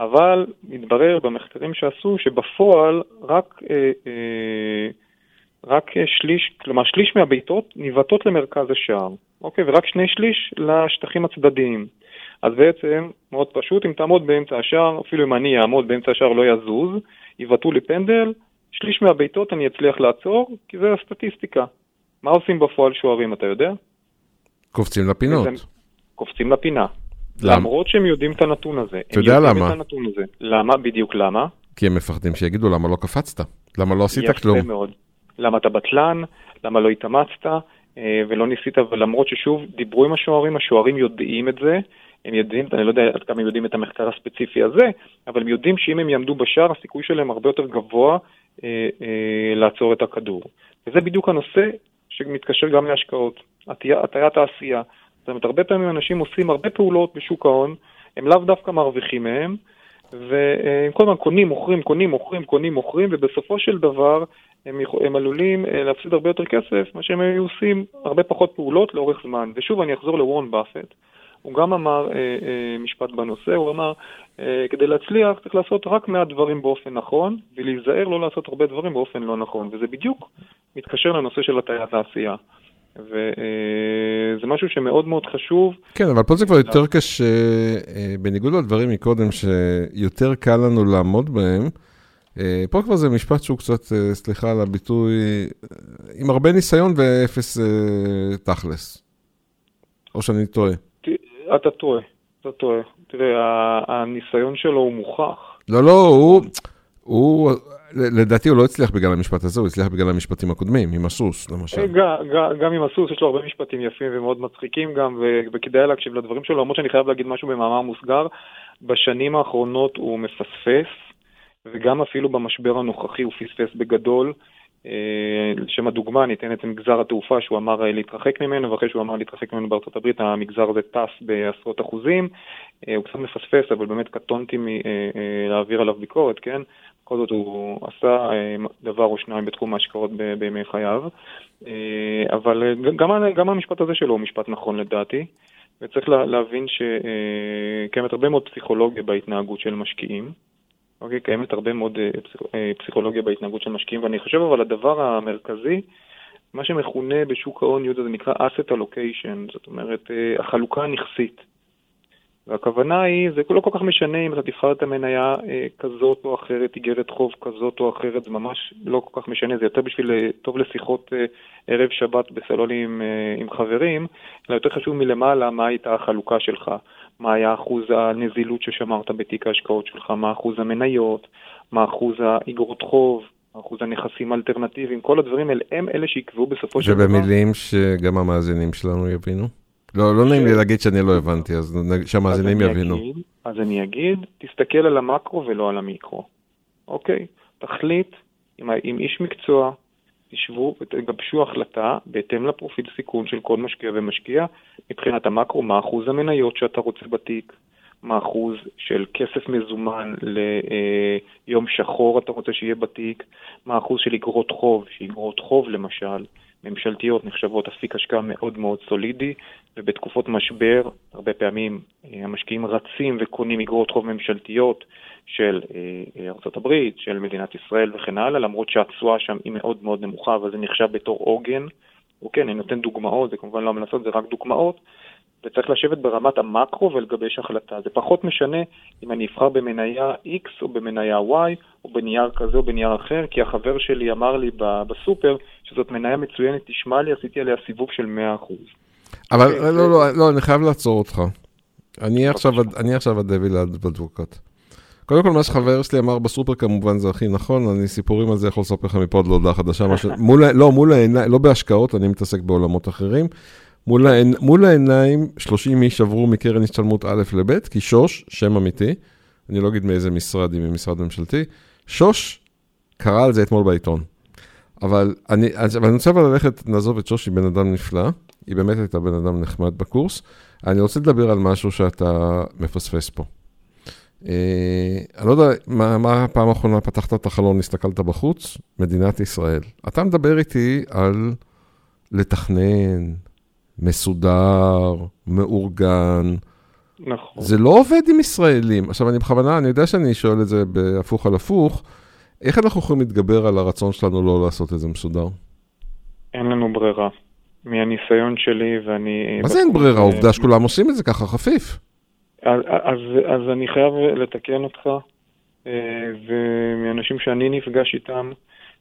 אבל מתברר במחקרים שעשו שבפועל רק, אה, אה, רק שליש, כלומר שליש מהבעיטות ניבטות למרכז השער, אוקיי? ורק שני שליש לשטחים הצדדיים. אז בעצם, מאוד פשוט, אם תעמוד באמצע השער, אפילו אם אני אעמוד באמצע השער לא יזוז, יבעטו לי פנדל, שליש מהבעיטות אני אצליח לעצור, כי זה הסטטיסטיקה. מה עושים בפועל שוערים, אתה יודע? קופצים לפינות. קופצים לפינה. למרות שהם יודעים את הנתון הזה. אתה יודע למה? למה? בדיוק למה? כי הם מפחדים שיגידו למה לא קפצת, למה לא עשית כלום. יפה מאוד. למה אתה בטלן, למה לא התאמצת אה, ולא ניסית, ולמרות ששוב, דיברו עם השוערים, השוערים יודעים את זה, הם יודעים, אני לא יודע עד כמה הם יודעים את המחקר הספציפי הזה, אבל הם יודעים שאם הם יעמדו בשער, הסיכוי שלהם הרבה יותר גבוה אה, אה, לעצור את הכדור. וזה בדיוק הנושא שמתקשר גם להשקעות, הטיית העשייה. זאת אומרת, הרבה פעמים אנשים עושים הרבה פעולות בשוק ההון, הם לאו דווקא מרוויחים מהם, והם כל הזמן קונים, מוכרים, קונים, מוכרים, קונים, מוכרים, ובסופו של דבר הם, הם עלולים אה, להפסיד הרבה יותר כסף, מה שהם היו עושים הרבה פחות פעולות לאורך זמן. ושוב, אני אחזור לוורן באפט. הוא גם אמר אה, אה, משפט בנושא, הוא אמר, אה, כדי להצליח צריך לעשות רק מעט דברים באופן נכון, ולהיזהר לא לעשות הרבה דברים באופן לא נכון, וזה בדיוק מתקשר לנושא של הטיית העשייה. וזה משהו שמאוד מאוד חשוב. כן, אבל פה זה כבר יותר קשה, אה, בניגוד לדברים מקודם, שיותר קל לנו לעמוד בהם. אה, פה כבר זה משפט שהוא קצת, אה, סליחה על הביטוי, עם הרבה ניסיון ואפס תכלס. או שאני טועה. אתה טועה, אתה טועה. תראה, הניסיון שלו הוא מוכח. לא, לא, הוא... הוא, לדעתי הוא לא הצליח בגלל המשפט הזה, הוא הצליח בגלל המשפטים הקודמים, עם הסוס, למשל. גם, גם עם הסוס, יש לו הרבה משפטים יפים ומאוד מצחיקים גם, וכדאי להקשיב לדברים שלו, למרות שאני חייב להגיד משהו במאמר מוסגר, בשנים האחרונות הוא מפספס, וגם אפילו במשבר הנוכחי הוא פספס בגדול. אה, לשם הדוגמה, אני אתן את מגזר התעופה שהוא אמר אה, להתרחק ממנו, ואחרי שהוא אמר להתרחק ממנו בארצות הברית, המגזר הזה טס בעשרות אחוזים. אה, הוא קצת מפספס, אבל באמת קטונתי מלהעביר עליו ביקורת, כן? בכל זאת הוא עשה דבר או שניים בתחום ההשקעות בימי חייו. אבל גם, גם המשפט הזה שלו הוא משפט נכון לדעתי, וצריך להבין שקיימת הרבה מאוד פסיכולוגיה בהתנהגות של משקיעים. אוקיי, קיימת הרבה מאוד אה, אה, פסיכולוגיה בהתנהגות של משקיעים, ואני חושב אבל הדבר המרכזי, מה שמכונה בשוק ההון, יהודה, זה נקרא asset allocation, זאת אומרת, אה, החלוקה הנכסית. והכוונה היא, זה לא כל כך משנה אם אתה תבחר את המניה כזאת או אחרת, איגרת חוב כזאת או אחרת, זה ממש לא כל כך משנה, זה יותר בשביל, טוב לשיחות ערב שבת בסלונים עם חברים, אלא יותר חשוב מלמעלה מה הייתה החלוקה שלך. מה היה אחוז הנזילות ששמרת בתיק ההשקעות שלך, מה אחוז המניות, מה אחוז האגרות חוב, אחוז הנכסים האלטרנטיביים, כל הדברים האלה הם אלה שיקבעו בסופו של דבר. ובמילים שגם המאזינים שלנו יבינו, לא, לא נעים לי להגיד שאני לא הבנתי, אז שהמאזינים יבינו. אז אני אגיד, תסתכל על המקרו ולא על המיקרו, אוקיי? תחליט עם, עם איש מקצוע, תשבו ותגבשו החלטה בהתאם לפרופיל סיכון של כל משקיע ומשקיע מבחינת המקרו, מה אחוז המניות שאתה רוצה בתיק, מה אחוז של כסף מזומן ליום שחור אתה רוצה שיהיה בתיק, מה אחוז של אגרות חוב, שאגרות חוב למשל, ממשלתיות נחשבות אפיק השקעה מאוד מאוד סולידי, ובתקופות משבר, הרבה פעמים אה, המשקיעים רצים וקונים אגרות חוב ממשלתיות של אה, ארה"ב, של מדינת ישראל וכן הלאה, למרות שהתשואה שם היא מאוד מאוד נמוכה, אבל זה נחשב בתור עוגן. וכן, אני נותן דוגמאות, זה כמובן לא המלצות, זה רק דוגמאות, וצריך לשבת ברמת המקרו ולגבש החלטה. זה פחות משנה אם אני אבחר במניה X או במניה Y או בנייר כזה או בנייר אחר, כי החבר שלי אמר לי בסופר שזאת מניה מצוינת, תשמע לי, עשיתי עליה סיבוב של 100%. אבל לא, לא, לא, לא, אני חייב לעצור אותך. אני עכשיו, אני עכשיו הדביל אדבוקט. קודם כל, מה שחבר שלי אמר בסופר כמובן זה הכי נכון, אני סיפורים על זה יכול לספר לך מפה עד להודעה חדשה, משהו, מול, לא, מול העיניים, לא בהשקעות, אני מתעסק בעולמות אחרים. מול, העינ... מול העיניים, 30 איש עברו מקרן השתלמות א' לב', כי שוש, שם אמיתי, אני לא אגיד מאיזה משרד, אם ממשרד ממשלתי, שוש קרא על זה אתמול בעיתון. אבל אני, אבל אני רוצה אבל ללכת, נעזוב את שוש, היא בן אדם נפלא, היא באמת הייתה בן אדם נחמד בקורס. אני רוצה לדבר על משהו שאתה מפספס פה. אה, אני לא יודע, מה, מה הפעם האחרונה פתחת את החלון, הסתכלת בחוץ? מדינת ישראל. אתה מדבר איתי על לתכנן, מסודר, מאורגן. נכון. זה לא עובד עם ישראלים. עכשיו, אני בכוונה, אני יודע שאני שואל את זה בהפוך על הפוך, איך אנחנו יכולים להתגבר על הרצון שלנו לא לעשות את זה מסודר? אין לנו ברירה. מהניסיון שלי ואני... מה זה אין ברירה? עובדה שכולם עושים את זה ככה חפיף. אז, אז, אז אני חייב לתקן אותך, אה, ומאנשים שאני נפגש איתם,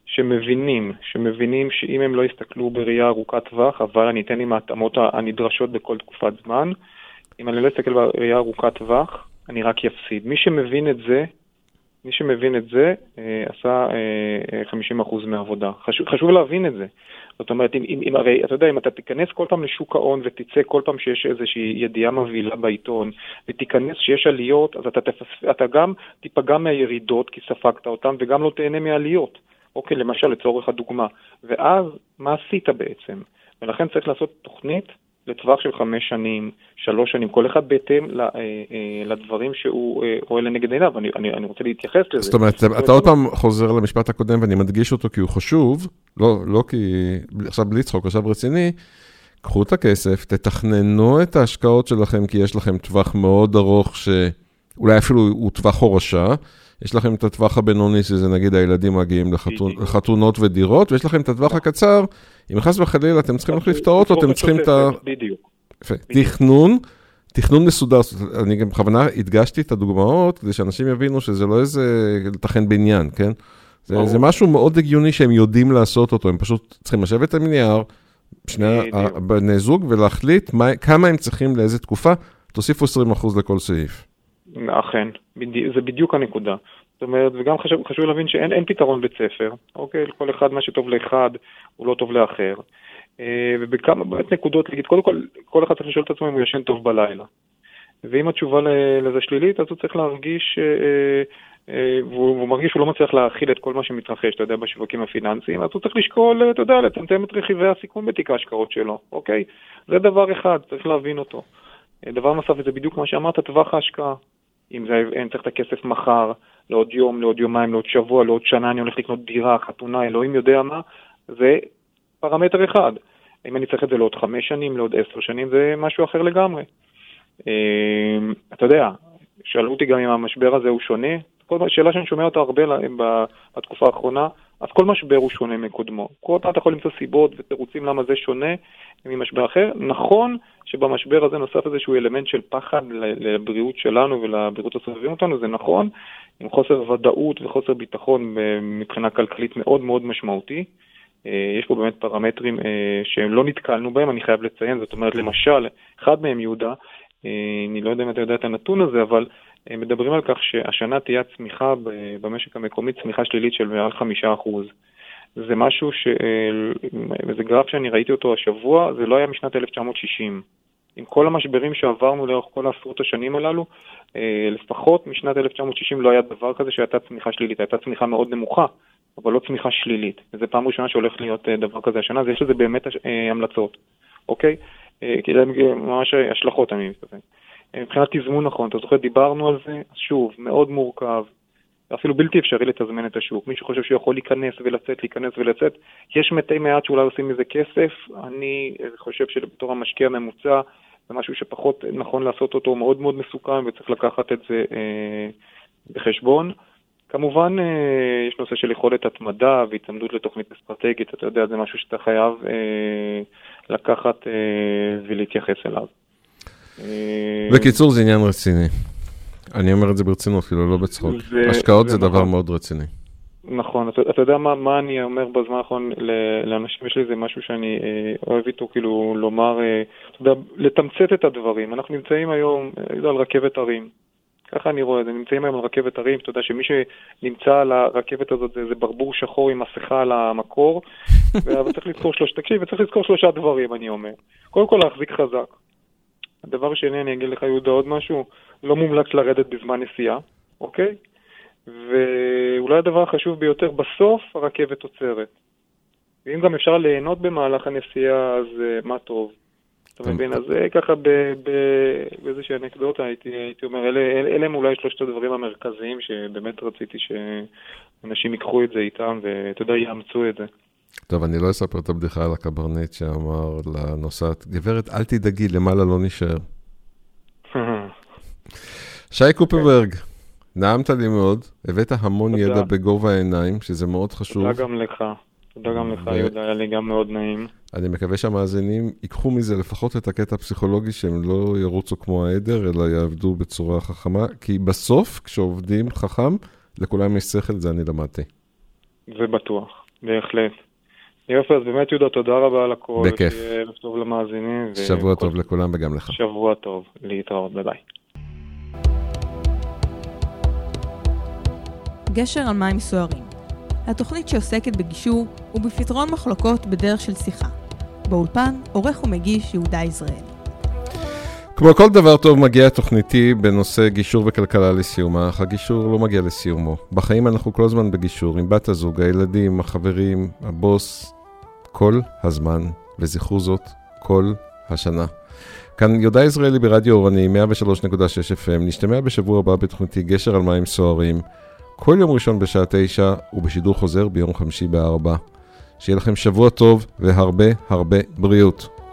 שמבינים, שמבינים שאם הם לא יסתכלו בראייה ארוכת טווח, אבל אני אתן עם ההתאמות הנדרשות בכל תקופת זמן, אם אני לא אסתכל בראייה ארוכת טווח, אני רק אפסיד. מי שמבין את זה, מי שמבין את זה, אה, עשה 50% אה, מהעבודה. חשוב, חשוב להבין את זה. זאת אומרת, אם, אם, אם הרי, אתה יודע, אם אתה תיכנס כל פעם לשוק ההון ותצא כל פעם שיש איזושהי ידיעה מבהילה בעיתון, ותיכנס שיש עליות, אז אתה, תפס, אתה גם תיפגע מהירידות כי ספגת אותן, וגם לא תהנה מעליות. אוקיי, למשל, לצורך הדוגמה. ואז, מה עשית בעצם? ולכן צריך לעשות תוכנית לטווח של חמש שנים, שלוש שנים, כל אחד בהתאם אה, אה, לדברים שהוא אה, רואה לנגד עיניו, אני, אני, אני רוצה להתייחס לזה. זאת אומרת, אתה עוד פעם חוזר למשפט הקודם ואני מדגיש אותו כי הוא חשוב, לא, לא כי, עכשיו בלי צחוק, עכשיו רציני, קחו את הכסף, תתכננו את ההשקעות שלכם, כי יש לכם טווח מאוד ארוך, שאולי אפילו הוא טווח הורשה. יש לכם את הטווח הבינוני, שזה נגיד הילדים מגיעים לחתונ... לחתונות ודירות, ויש לכם את הטווח הקצר, אם חס וחלילה אתם צריכים להחליף את האוטו, אתם צריכים את ה... בדיוק. תכנון, תכנון מסודר, אני גם בכוונה הדגשתי את הדוגמאות, כדי שאנשים יבינו שזה לא איזה לתכן בניין, כן? זה, זה משהו מאוד הגיוני שהם יודעים לעשות אותו, הם פשוט צריכים לשבת על נייר, שני בני זוג, ולהחליט מה, כמה הם צריכים לאיזה תקופה, תוסיפו 20% לכל סעיף. אכן, זה בדיוק הנקודה. זאת אומרת, וגם חשוב, חשוב להבין שאין פתרון בית ספר, אוקיי? לכל אחד מה שטוב לאחד הוא לא טוב לאחר. אה, ובכמה באמת נקודות, להגיד, קודם כל, כל אחד צריך לשאול את עצמו אם הוא ישן טוב בלילה. ואם התשובה לזה שלילית, אז הוא צריך להרגיש, אה, אה, והוא מרגיש שהוא לא מצליח להכיל את כל מה שמתרחש, אתה יודע, בשווקים הפיננסיים, אז הוא צריך לשקול, אתה יודע, לצמצם את רכיבי הסיכון בתיק ההשקעות שלו, אוקיי? זה דבר אחד, צריך להבין אותו. דבר נוסף, וזה בדיוק מה שאמרת, טווח ההשקעה. אם זה, אין צריך את הכסף מחר, לעוד יום, לעוד יומיים, לעוד שבוע, לעוד שנה, אני הולך לקנות דירה, חתונה, אלוהים יודע מה, זה פרמטר אחד. אם אני צריך את זה לעוד חמש שנים, לעוד עשר שנים, זה משהו אחר לגמרי. אמ, אתה יודע, שאלו אותי גם אם המשבר הזה הוא שונה, שאלה שאני שומע אותה הרבה בתקופה האחרונה, אז כל משבר הוא שונה מקודמו. כל פעם אתה יכול למצוא סיבות ותירוצים למה זה שונה ממשבר אחר. נכון שבמשבר הזה נוסף איזשהו אלמנט של פחד לבריאות שלנו ולבריאות הסובבים אותנו, זה נכון, עם חוסר ודאות וחוסר ביטחון מבחינה כלכלית מאוד מאוד משמעותי. אה, יש פה באמת פרמטרים אה, שהם לא נתקלנו בהם, אני חייב לציין, זאת אומרת, למשל, אחד מהם, יהודה, אה, אני לא יודע אם אתה יודע את הנתון הזה, אבל מדברים על כך שהשנה תהיה צמיחה במשק המקומי, צמיחה שלילית של מעל חמישה אחוז. זה משהו ש... וזה גרף שאני ראיתי אותו השבוע, זה לא היה משנת 1960. עם כל המשברים שעברנו לאורך כל העשרות השנים הללו, אה, לפחות משנת 1960 לא היה דבר כזה שהייתה צמיחה שלילית, הייתה צמיחה מאוד נמוכה, אבל לא צמיחה שלילית. וזו פעם ראשונה שהולך להיות אה, דבר כזה השנה, אז יש לזה באמת אה, המלצות, אוקיי? כי זה ממש השלכות, אני מתכוון. מבחינת תזמון נכון, אתה זוכר, דיברנו על זה, שוב, מאוד מורכב, אפילו בלתי אפשרי לתזמן את השוק. מי שחושב שהוא יכול להיכנס ולצאת, להיכנס ולצאת, יש מתי מעט שאולי עושים מזה כסף, אני חושב שבתור המשקיע הממוצע, זה משהו שפחות נכון לעשות אותו, מאוד מאוד מסוכן וצריך לקחת את זה אה, בחשבון. כמובן, אה, יש נושא של יכולת התמדה והתעמדות לתוכנית אסטרטגית, אתה יודע, זה משהו שאתה חייב אה, לקחת אה, ולהתייחס אליו. אה, בקיצור, זה עניין רציני. אני אומר את זה ברצינות, כאילו, לא בצחוק. השקעות זה, דבר נכון. מאוד רציני. נכון, אתה, אתה יודע מה, מה אני אומר בזמן האחרון לאנשים, יש לי איזה משהו שאני אה, אוהב איתו, כאילו לומר, אה, אתה יודע, לתמצת את הדברים. אנחנו נמצאים היום, אה, יודע, על רכבת הרים. ככה אני רואה את זה, נמצאים היום על רכבת הרים, אתה יודע שמי שנמצא על הרכבת הזאת זה, זה ברבור שחור עם מסכה על המקור, אבל צריך לזכור שלוש, תקשיב, וצריך לזכור שלושה דברים, אני אומר. קודם כל להחזיק חזק. הדבר השני, אני אגיד לך, יהודה, עוד משהו, לא מומלץ לרדת בזמן נסיעה, אוקיי? ואולי הדבר החשוב ביותר, בסוף הרכבת עוצרת. ואם גם אפשר ליהנות במהלך הנסיעה, אז uh, מה טוב. אתה מבין? אז זה ככה באיזושהי אנקדוטה, הייתי, הייתי אומר, אלה, אלה הם אולי שלושת הדברים המרכזיים שבאמת רציתי שאנשים ייקחו את זה איתם ואתה יודע, יאמצו את זה. טוב, אני לא אספר את הבדיחה על הקברניט שאמר לנוסעת, גברת, אל תדאגי, למעלה לא נשאר. שי קופרברג. נעמת לי מאוד, הבאת המון. ידע בגובה העיניים, שזה מאוד חשוב. תודה גם לך, תודה גם לך. יהודה, היה לי גם מאוד נעים. אני מקווה שהמאזינים ייקחו מזה לפחות את הקטע הפסיכולוגי, שהם לא ירוצו כמו העדר, אלא יעבדו בצורה חכמה, כי בסוף, כשעובדים חכם, לכולם יש שכל, זה אני למדתי. זה בטוח, בהחלט. יופי, אז באמת יהודה, תודה רבה על הכל. בכיף. ערב טוב למאזינים. שבוע וכל... טוב לכולם וגם לך. שבוע טוב, להתראות, ביי ביי. גשר על מים סוערים. התוכנית שעוסקת בגישור ובפתרון מחלוקות בדרך של שיחה. באולפן, עורך ומגיש יהודה יזרעאל. כמו כל דבר טוב מגיע תוכניתי בנושא גישור וכלכלה לסיומה, אך הגישור לא מגיע לסיומו. בחיים אנחנו כל הזמן בגישור, עם בת הזוג, הילדים, החברים, הבוס, כל הזמן, וזכרו זאת, כל השנה. כאן יהודה יזרעאלי ברדיו אורני, 103.6 FM, נשתמע בשבוע הבא בתוכניתי גשר על מים סוערים. כל יום ראשון בשעה תשע, ובשידור חוזר ביום חמישי בארבע. שיהיה לכם שבוע טוב והרבה הרבה בריאות.